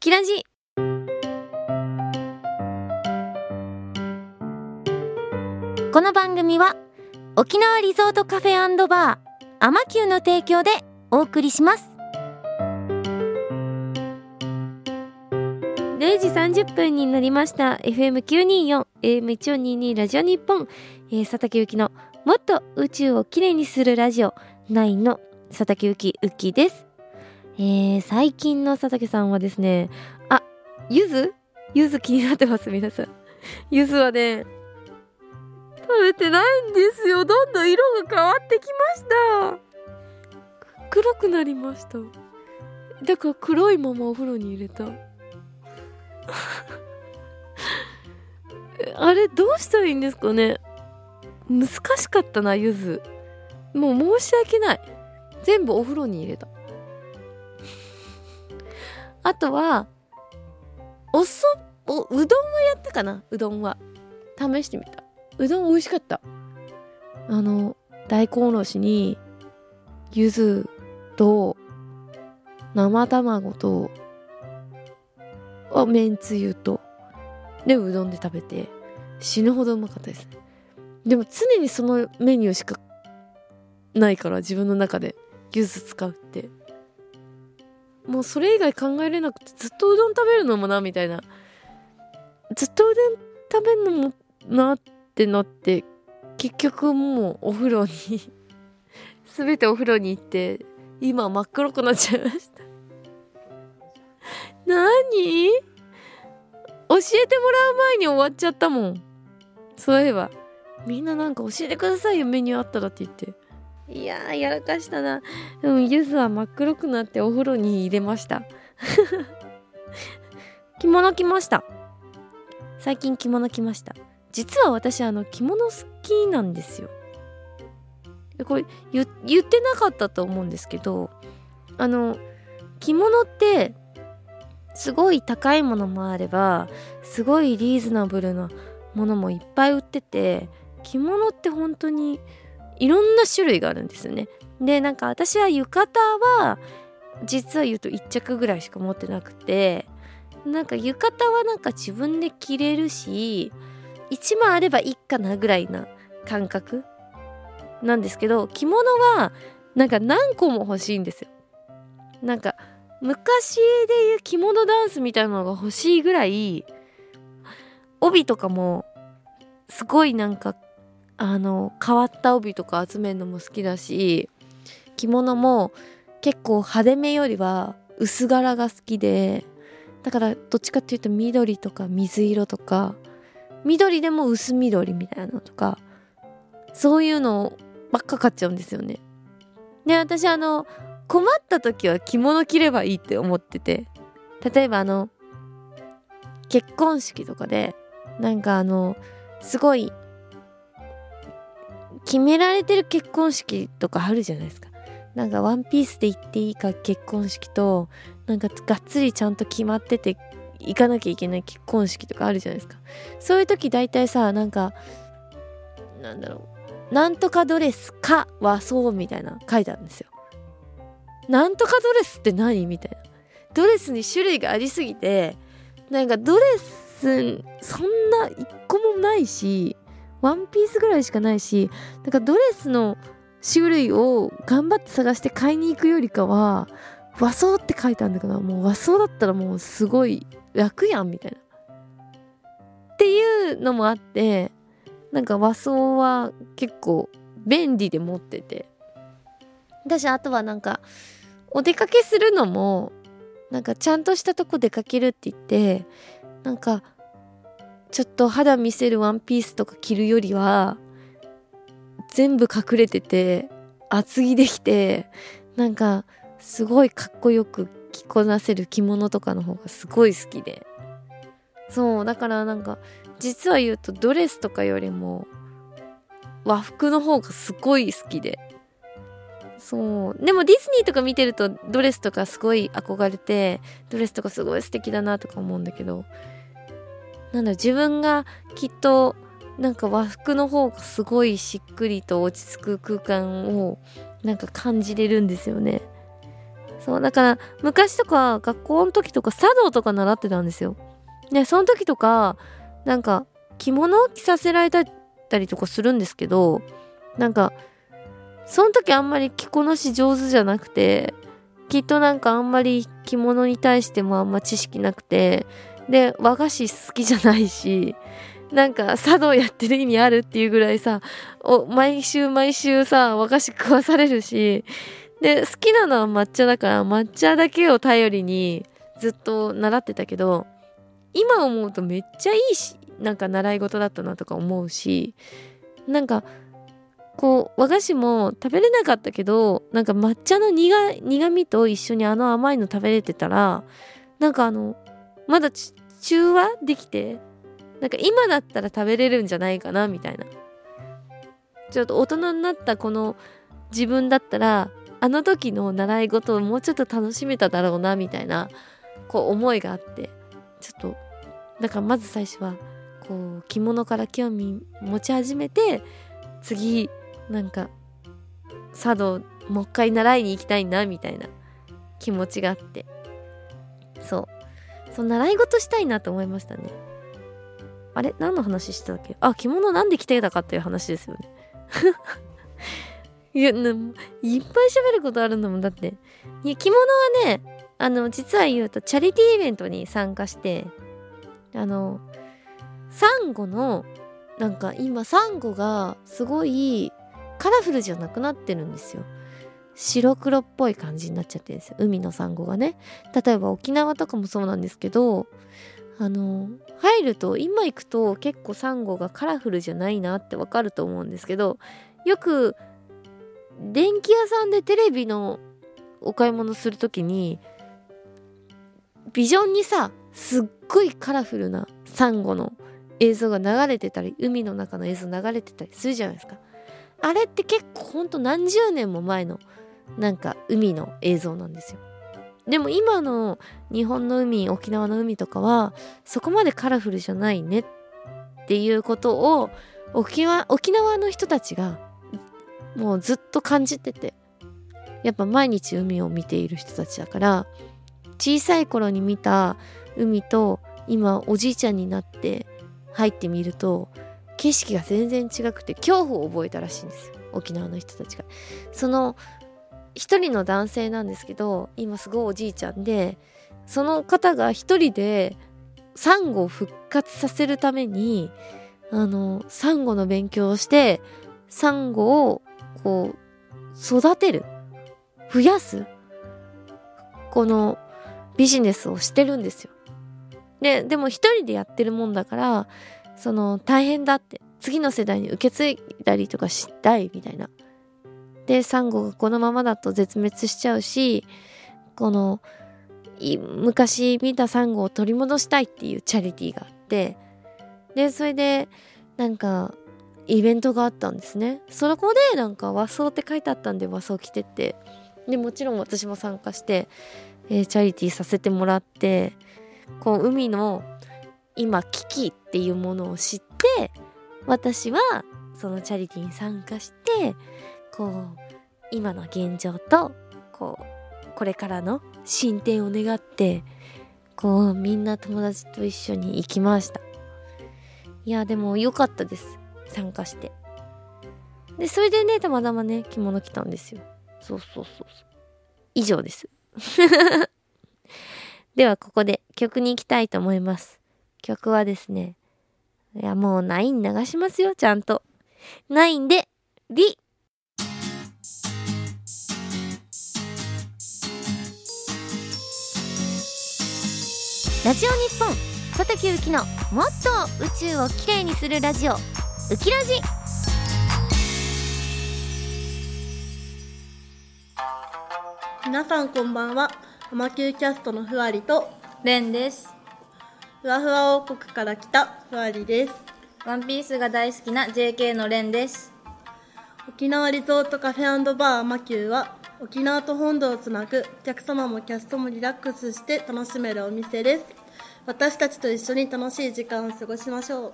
キラジこの番組は沖縄リゾートカフェバーアマキューの提供でお送りします。0時30分になりました。FM924 AM1422 ラジオ日本、えー、佐竹ゆきのもっと宇宙をきれいにするラジオ。9の佐竹ゆきうきです。えー、最近の佐竹さんはですねあゆず？ゆず気になってます皆さん。ゆずはね食べてないんですよ。どんどん色が変わってきました。黒くなりました。だから黒いままお風呂に入れた。あれどうしたらいいんですかね。難しかったなゆず。もう申し訳ない。全部お風呂に入れた。あとはおそおうどんはやったかな？うどんは。試してみた。うどん美味しかった。あの大根おろしに柚子と生卵とあめんつゆとでうどんで食べて死ぬほどうまかったです。でも常にそのメニューしかないから自分の中で柚子使うって。もうそれ以外考えれなくてずっとうどん食べるのもなみたいな。ずっとうどん食べるのもなってなって結局もうお風呂に 全てお風呂に行って今真っ黒くなっちゃいました。何？教えてもらう前に終わっちゃったもん。そういえばみんななんか教えてくださいよメニューあったらって言って。いやーやらかしたな。でもゆずは真っ黒くなってお風呂に入れました。着物着ました。最近着物着ました。実は私あの着物好きなんですよ。これ言ってなかったと思うんですけどあの着物ってすごい高いものもあればすごいリーズナブルなものもいっぱい売ってて着物って本当にいろんな種類があるんですよね。でなんか私は浴衣は実は言うと1着ぐらいしか持ってなくてなんか浴衣はなんか自分で着れるし1枚あればいいかなぐらいな感覚なんですけど着物はなんか何個も欲しいんですよ。なんか昔でいう着物ダンスみたいなのが欲しいぐらい帯とかもすごいなんかあの変わった帯とか集めるのも好きだし着物も結構派手めよりは薄柄が好きでだからどっちかっていうと緑とか水色とか緑でも薄緑みたいなのとかそういうのばっか買っちゃうんですよね。で私あの困った時は着物着ればいいって思ってて例えばあの結婚式とかでなんかあのすごい決められてる結婚式とかあるじゃないですか。なんかワンピースで行っていいか結婚式となんかがっつりちゃんと決まってて行かなきゃいけない結婚式とかあるじゃないですか。そういう時大体さなんかなんだろうなんとかドレスか和装みたいな書いてあるんですよ。なんとかドレスって何みたいな。ドレスに種類がありすぎてなんかドレスそんな一個もないしワンピースぐらいしかないしなんかドレスの種類を頑張って探して買いに行くよりかは和装って書いてあるんだけどもう和装だったらもうすごい楽やんみたいな。っていうのもあってなんか和装は結構便利で持ってて私あとはなんかお出かけするのもなんかちゃんとしたとこ出かけるって言ってなんかちょっと肌見せるワンピースとか着るよりは全部隠れてて厚着できてなんかすごいかっこよく着こなせる着物とかの方がすごい好きで。そうだからなんか実は言うとドレスとかよりも和服の方がすごい好きで。そう。でもディズニーとか見てるとドレスとかすごい憧れてドレスとかすごい素敵だなとか思うんだけどなんだ自分がきっとなんか和服の方がすごいしっくりと落ち着く空間をなんか感じれるんですよね。そうだから昔とか学校の時とか茶道とか習ってたんですよでその時とかなんか着物を着させられたりとかするんですけどなんかその時あんまり着こなし上手じゃなくてきっとなんかあんまり着物に対してもあんま知識なくてで和菓子好きじゃないしなんか茶道やってる意味あるっていうぐらいさ毎週毎週さ和菓子食わされるしで好きなのは抹茶だから抹茶だけを頼りにずっと習ってたけど今思うとめっちゃいいしなんか習い事だったなとか思うしなんかこう和菓子も食べれなかったけどなんか抹茶の苦苦味と一緒にあの甘いの食べれてたらなんかあのまだ中和できてなんか今だったら食べれるんじゃないかなみたいな。ちょっと大人になったこの自分だったらあの時の習い事をもうちょっと楽しめただろうなみたいなこう思いがあって。ちょっとだからまず最初はこう着物から興味持ち始めて次なんか茶道もう一回習いに行きたいなみたいな気持ちがあって。そう。そう習い事したいなと思いましたね。あれ？何の話してたっけ？あ着物なんで着てたかっていう話ですよね。いやいっぱい喋ることあるんだもん。だっていや着物はねあの実は言うとチャリティーイベントに参加してあのサンゴのなんか今サンゴがすごいカラフルじゃなくなってるんですよ。白黒っぽい感じになっちゃってるんですよ。海のサンゴがね。例えば沖縄とかもそうなんですけどあの入ると今行くと結構サンゴがカラフルじゃないなってわかると思うんですけどよく電気屋さんでテレビのお買い物する時にビジョンにさすっごいカラフルなサンゴの映像が流れてたり海の中の映像流れてたりするじゃないですか。あれって結構ほんと何十年も前のなんか海の映像なんですよでも今の日本の海沖縄の海とかはそこまでカラフルじゃないねっていうことを沖縄沖縄の人たちがもうずっと感じててやっぱ毎日海を見ている人たちだから小さい頃に見た海と今おじいちゃんになって入ってみると景色が全然違くて恐怖を覚えたらしいんですよ沖縄の人たちが。その一人の男性なんですけど今すごいおじいちゃんでその方が一人でサンゴを復活させるためにあのサンゴの勉強をしてサンゴをこう育てる増やすこのビジネスをしてるんですよ。ででも一人でやってるもんだからその大変だって次の世代に受け継いだりとかしたいみたいな。でサンゴがこのままだと絶滅しちゃうしこの昔見たサンゴを取り戻したいっていうチャリティーがあってでそれでなんかイベントがあったんですね。そこでなんか和装って書いてあったんで和装着てって。でもちろん私も参加して、えー、チャリティーさせてもらってこう海の今危機っていうものを知って私はそのチャリティーに参加してこう今の現状とこうこれからの進展を願ってこうみんな友達と一緒に行きました。いやでも良かったです。参加して。でそれでねたまたまね着物着たんですよ。そうそうそうそう。以上です。ではここで曲に行きたいと思います。曲はですねいやもう9流しますよちゃんと。9でリラジオ日本小竹うきのもっと宇宙をきれいにするラジオ。ウキラジ皆さんこんばんは。アマキューキャストのふわりと。レンです。ふわふわ王国から来た。ふわりです。ワンピースが大好きな JK のレンです。沖縄リゾートカフェバーアマキューは沖縄と本土をつなぐお客様もキャストもリラックスして楽しめるお店です。私たちと一緒に楽しい時間を過ごしましょう。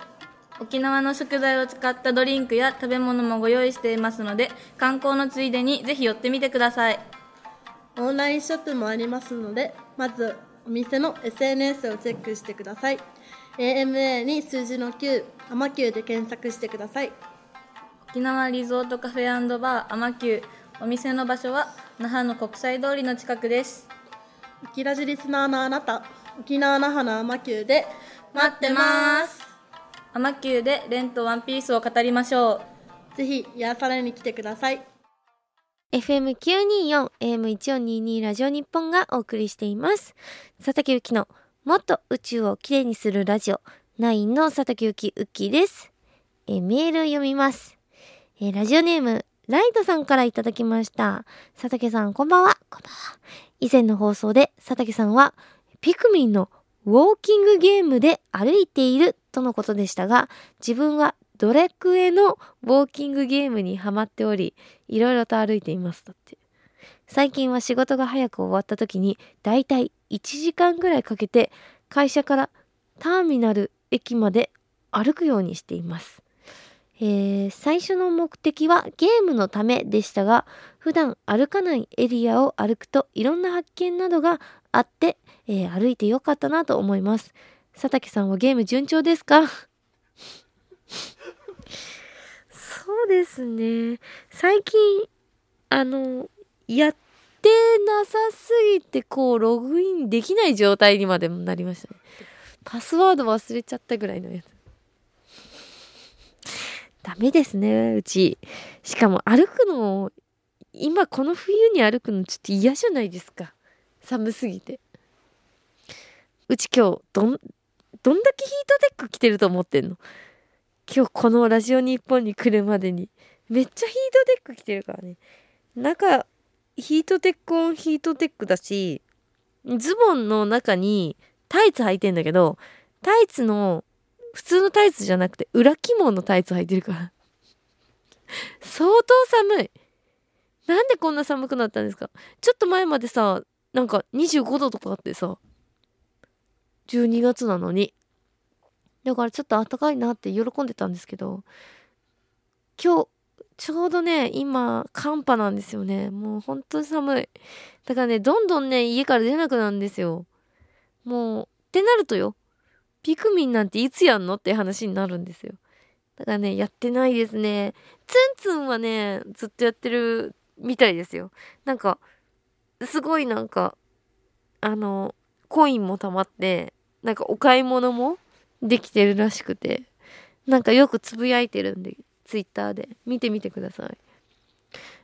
沖縄の食材を使ったドリンクや食べ物もご用意していますので観光のついでにぜひ寄ってみてください。オンラインショップもありますのでまずお店の SNS をチェックしてください。AMA に数字の9アマキューで検索してください。沖縄リゾートカフェバーアマキューお店の場所は那覇の国際通りの近くです沖ラジリスナーのあなた沖縄那覇のアマキューで待ってますアマキューでレンとワンピースを語りましょうぜひ癒されに来てください FM924、AM1422 ラジオ日本がお送りしています。佐竹ゆきのもっと宇宙をきれいにするラジオ、9の佐竹ゆきうっきーです。えーメール読みます。えーラジオネーム、ライトさんからいただきました。佐竹さん、こんばんは。こんばんは。以前の放送で佐竹さんは、ピクミンのウォーキングゲームで歩いているとのことでしたが、自分はドレクエのウォーキングゲームにハマっており、いろいろと歩いています。だって。最近は仕事が早く終わった時に、だいたい1時間ぐらいかけて、会社からターミナル駅まで歩くようにしています。えー最初の目的はゲームのためでしたが、普段歩かないエリアを歩くといろんな発見などがあって、えー歩いてよかったなと思います。佐竹さんはゲーム順調ですか？そうですね。最近、あの、やってなさすぎて、こう、ログインできない状態にまでもなりましたね。パスワード忘れちゃったぐらいのやつ。ダメですね、うち。しかも歩くの、今この冬に歩くのちょっと嫌じゃないですか。寒すぎて。うち今日、どん、どんだけヒートテック着てると思ってんの？今日このラジオ日本に来るまでにめっちゃヒートテック着てるからね中ヒートテックオンヒートテックだしズボンの中にタイツ履いてんだけどタイツの普通のタイツじゃなくて裏起毛のタイツ履いてるから相当寒いなんでこんな寒くなったんですか？ちょっと前までさなんか25度とかあってさ12月なのにだからちょっと暖かいなって喜んでたんですけど、今日、ちょうどね、今、寒波なんですよね。もう本当に寒い。だからね、どんどんね、家から出なくなるんですよ。もう、ってなるとよ、ピクミンなんていつやんのって話になるんですよ。だからね、やってないですね。ツンツンはね、ずっとやってるみたいですよ。なんか、すごいなんか、あの、コインも溜まって、なんかお買い物もできてるらしくて、なんかよくつぶやいてるんで、ツイッターで見てみてください。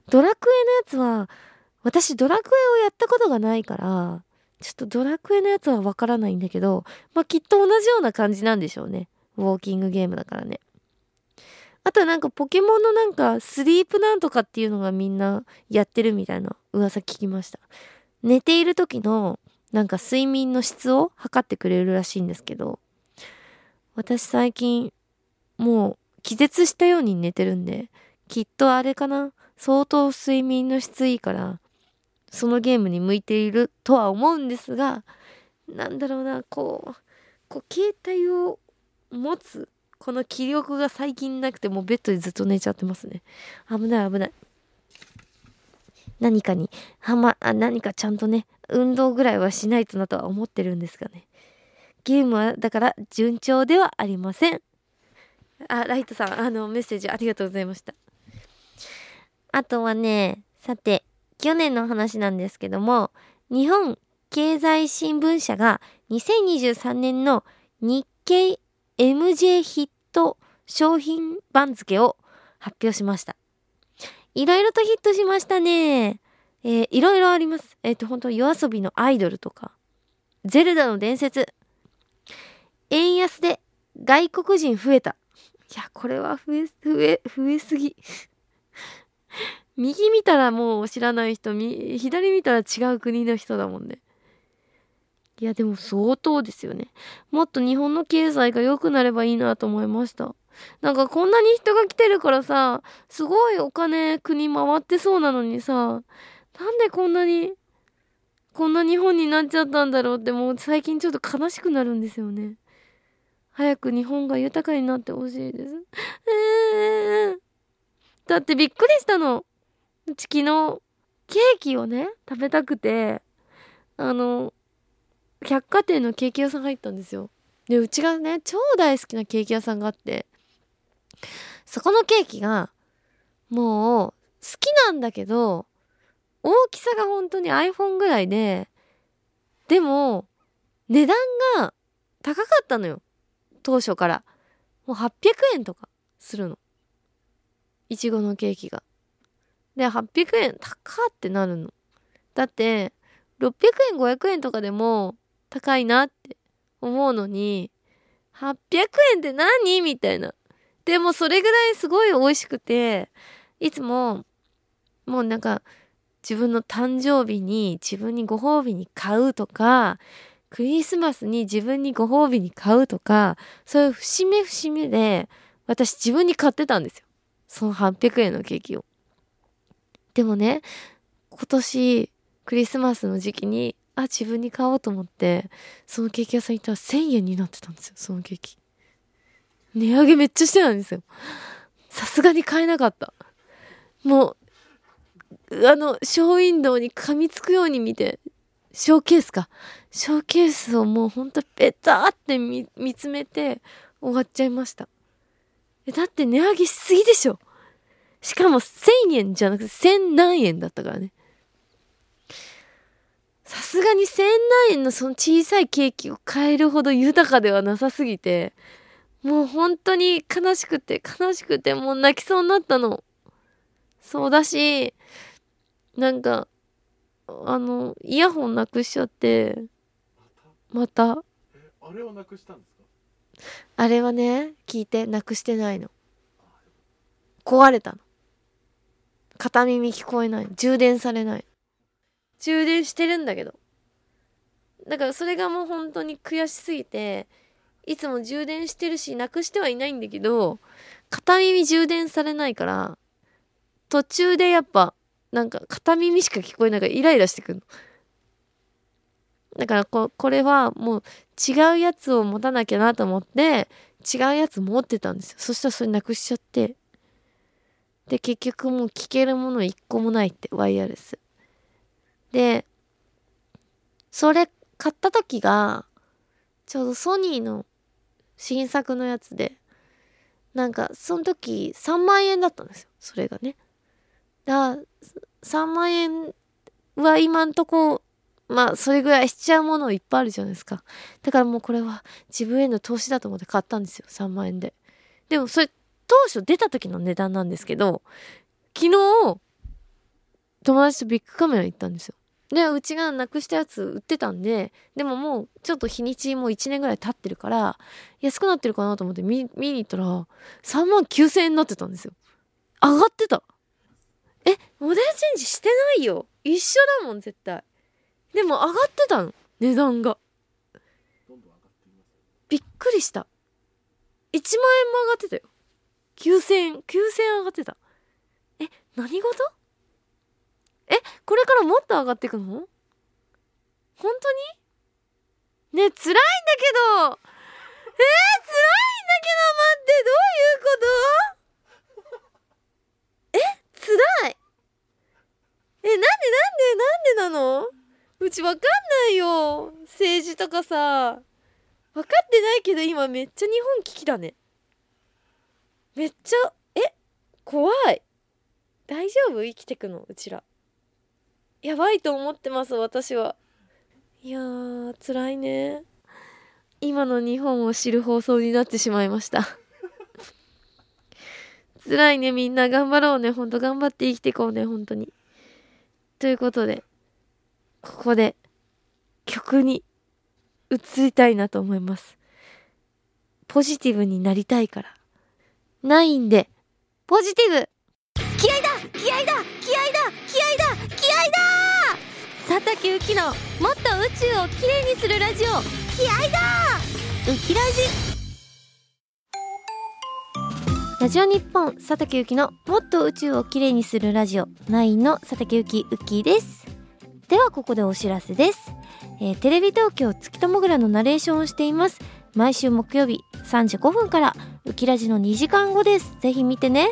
ドラクエのやつは、私ドラクエをやったことがないから、ちょっとドラクエのやつはわからないんだけど、まあ、きっと同じような感じなんでしょうね。ウォーキングゲームだからね。あとはなんかポケモンのなんかスリープなんとかっていうのがみんなやってるみたいな噂聞きました。寝ている時のなんか睡眠の質を測ってくれるらしいんですけど、私最近もう気絶したように寝てるんで、きっとあれかな？相当睡眠の質いいから、そのゲームに向いているとは思うんですが、なんだろうな、こう、こう携帯を持つ、この気力が最近なくてもうベッドでずっと寝ちゃってますね。危ない危ない。何かに、はま、あ、何かちゃんとね、運動ぐらいはしないとなとは思ってるんですがね。ゲームはだから順調ではありません。あ、ライトさん、あの、メッセージありがとうございました。あとはね、さて、去年の話なんですけども、日本経済新聞社が2023年の日経 MJ ヒット商品番付を発表しました。いろいろとヒットしましたね。えーいろいろあります。えっ、と、本当夜遊びのアイドルとか、ゼルダの伝説、円安で外国人増えた。いや、これは増え、増え、増えすぎ。右見たらもう知らない人、左見たら違う国の人だもんね。いや、でも相当ですよね。もっと日本の経済が良くなればいいなと思いました。なんかこんなに人が来てるからさ、すごいお金国回ってそうなのにさ、なんでこんなに、こんな日本になっちゃったんだろうってもう最近ちょっと悲しくなるんですよね。早く日本が豊かになってほしいです。えー、だってびっくりしたの。うち昨日、ケーキをね食べたくてあの百貨店のケーキ屋さん。入ったん。ですよでうちがね超大好きなケーキ屋さん。があってそこのケーキがもう好きなん。だけど大きさが本当に iPhone ぐらいででも値段が高かったのよ当初からもう800円とかするのいちごのケーキがで800円高ってなるの。だって600円500円とかでも高いなって思うのに800円って何？みたいな。でもそれぐらいすごい美味しくていつももうなんか自分の誕生日に自分にご褒美に買うとかクリスマスに自分にご褒美に買うとかそういう節目節目で私自分に買ってたんですよ。その800円のケーキを。でもね今年クリスマスの時期にあ自分に買おうと思ってそのケーキ屋さん行ったら1000円になってたんですよそのケーキ。値上げめっちゃしてたんですよ。さすがに買えなかった。もうあのショーウィンドウに噛みつくように見てショーケースか。ショーケースをもうほんとペタって見つめて終わっちゃいました。だって値上げしすぎでしょ。しかも1000円じゃなくて1000何円だったからね。さすがに1000何円のその小さいケーキを買えるほど豊かではなさすぎてもう本当に悲しくて悲しくてもう泣きそうになったの。そうだしなんかあのイヤホンなくしちゃってまた。あれをなくしたんですか？あれはね聞いてなくしてないの。壊れたの片耳聞こえない充電されない充電してるんだけどだからそれがもう本当に悔しすぎていつも充電してるしなくしてはいないんだけど片耳充電されないから途中でやっぱなんか片耳しか聞こえないからイライラしてくるの。だからここれはもう違うやつを持たなきゃなと思って違うやつ持ってたんですよ。そしたらそれなくしちゃって。で結局もう聞けるもの一個もないってワイヤレス。でそれ買った時がちょうどソニーの新作のやつでなんかその時3万円だったんですよそれがね。だ3万円は今んとこまあそれぐらいしちゃうものいっぱいあるじゃないですかだからもうこれは自分への投資だと思って買ったんですよ3万円ででもそれ当初出た時の値段なんですけど昨日友達とビッグカメラ行ったんですよ。でうちがなくしたやつ売ってたんででももうちょっと日にちもう1年ぐらい経ってるから安くなってるかなと思って見見に行ったら3万9000円になってたんですよ。上がってた。えモデルチェンジしてないよ。一緒だもん絶対。でも上がってたの。値段が。びっくりした。1万円も上がってたよ。9000円9000円上がってた。え何事？えこれからもっと上がっていくの？本当に？ね辛いんだけど。えー、辛いんだけど待ってどういうこと？え辛い。えなんでなんでなんでなの？うちわかんないよ。政治とかさ。分かってないけど今めっちゃ日本危機だね。めっちゃえ怖い。大丈夫？生きてくの？うちら。やばいと思ってます私は。いやー辛いね。今の日本を知る放送になってしまいました。辛いねみんな。頑張ろうね。ほんと頑張って生きていこうね本当に。ということでここで曲に移りたいなと思います。ポジティブになりたいから。ないんで。ポジティブ。気合だ！気合だ！気合だ！気合だ！気合だ！佐竹ゆきのもっと宇宙をきれいにするラジオ。気合だ！ウキラジ。ラジオ日本佐竹ゆきのもっと宇宙をきれいにするラジオ。9の佐竹ゆきウッキーです。ではここでお知らせです、えーテレビ東京月ともぐらのナレーションをしています毎週木曜日3時5分からウキラジの2時間後です。ぜひ見てね。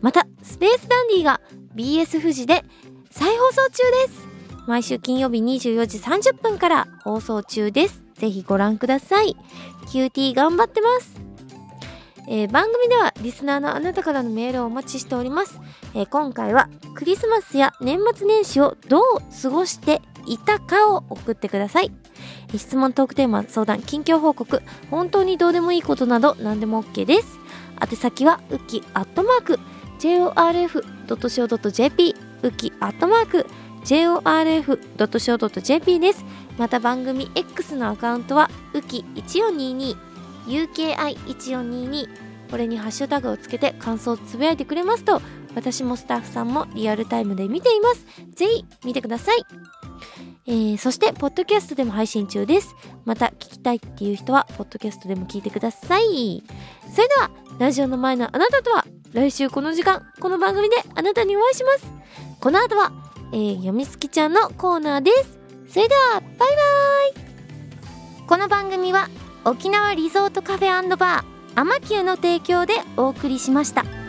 またスペースダンディが BS 富士で再放送中です。毎週金曜日24時30分から放送中です。ぜひご覧ください。QT 頑張ってます。えー番組ではリスナーのあなたからのメールをお待ちしております、えー今回はクリスマスや年末年始をどう過ごしていたかを送ってください。質問トークテーマ相談近況報告本当にどうでもいいことなど何でも OK です。宛先はウキアットマーク jorf.co.jp ウキアットマーク jorf.co.jp です。また番組 X のアカウントはウキ1422 UKI1422 これにハッシュタグをつけて感想をつぶやいてくれますと私もスタッフさんもリアルタイムで見ています。ぜひ見てください。えーそしてポッドキャストでも配信中です。また聞きたいっていう人はポッドキャストでも聞いてください。それではラジオの前のあなたとは来週この時間この番組であなたにお会いします。この後は、えー、よみつきちゃんのコーナーです。それではバイバイ。この番組は沖縄リゾートカフェバーアマキューの提供でお送りしました。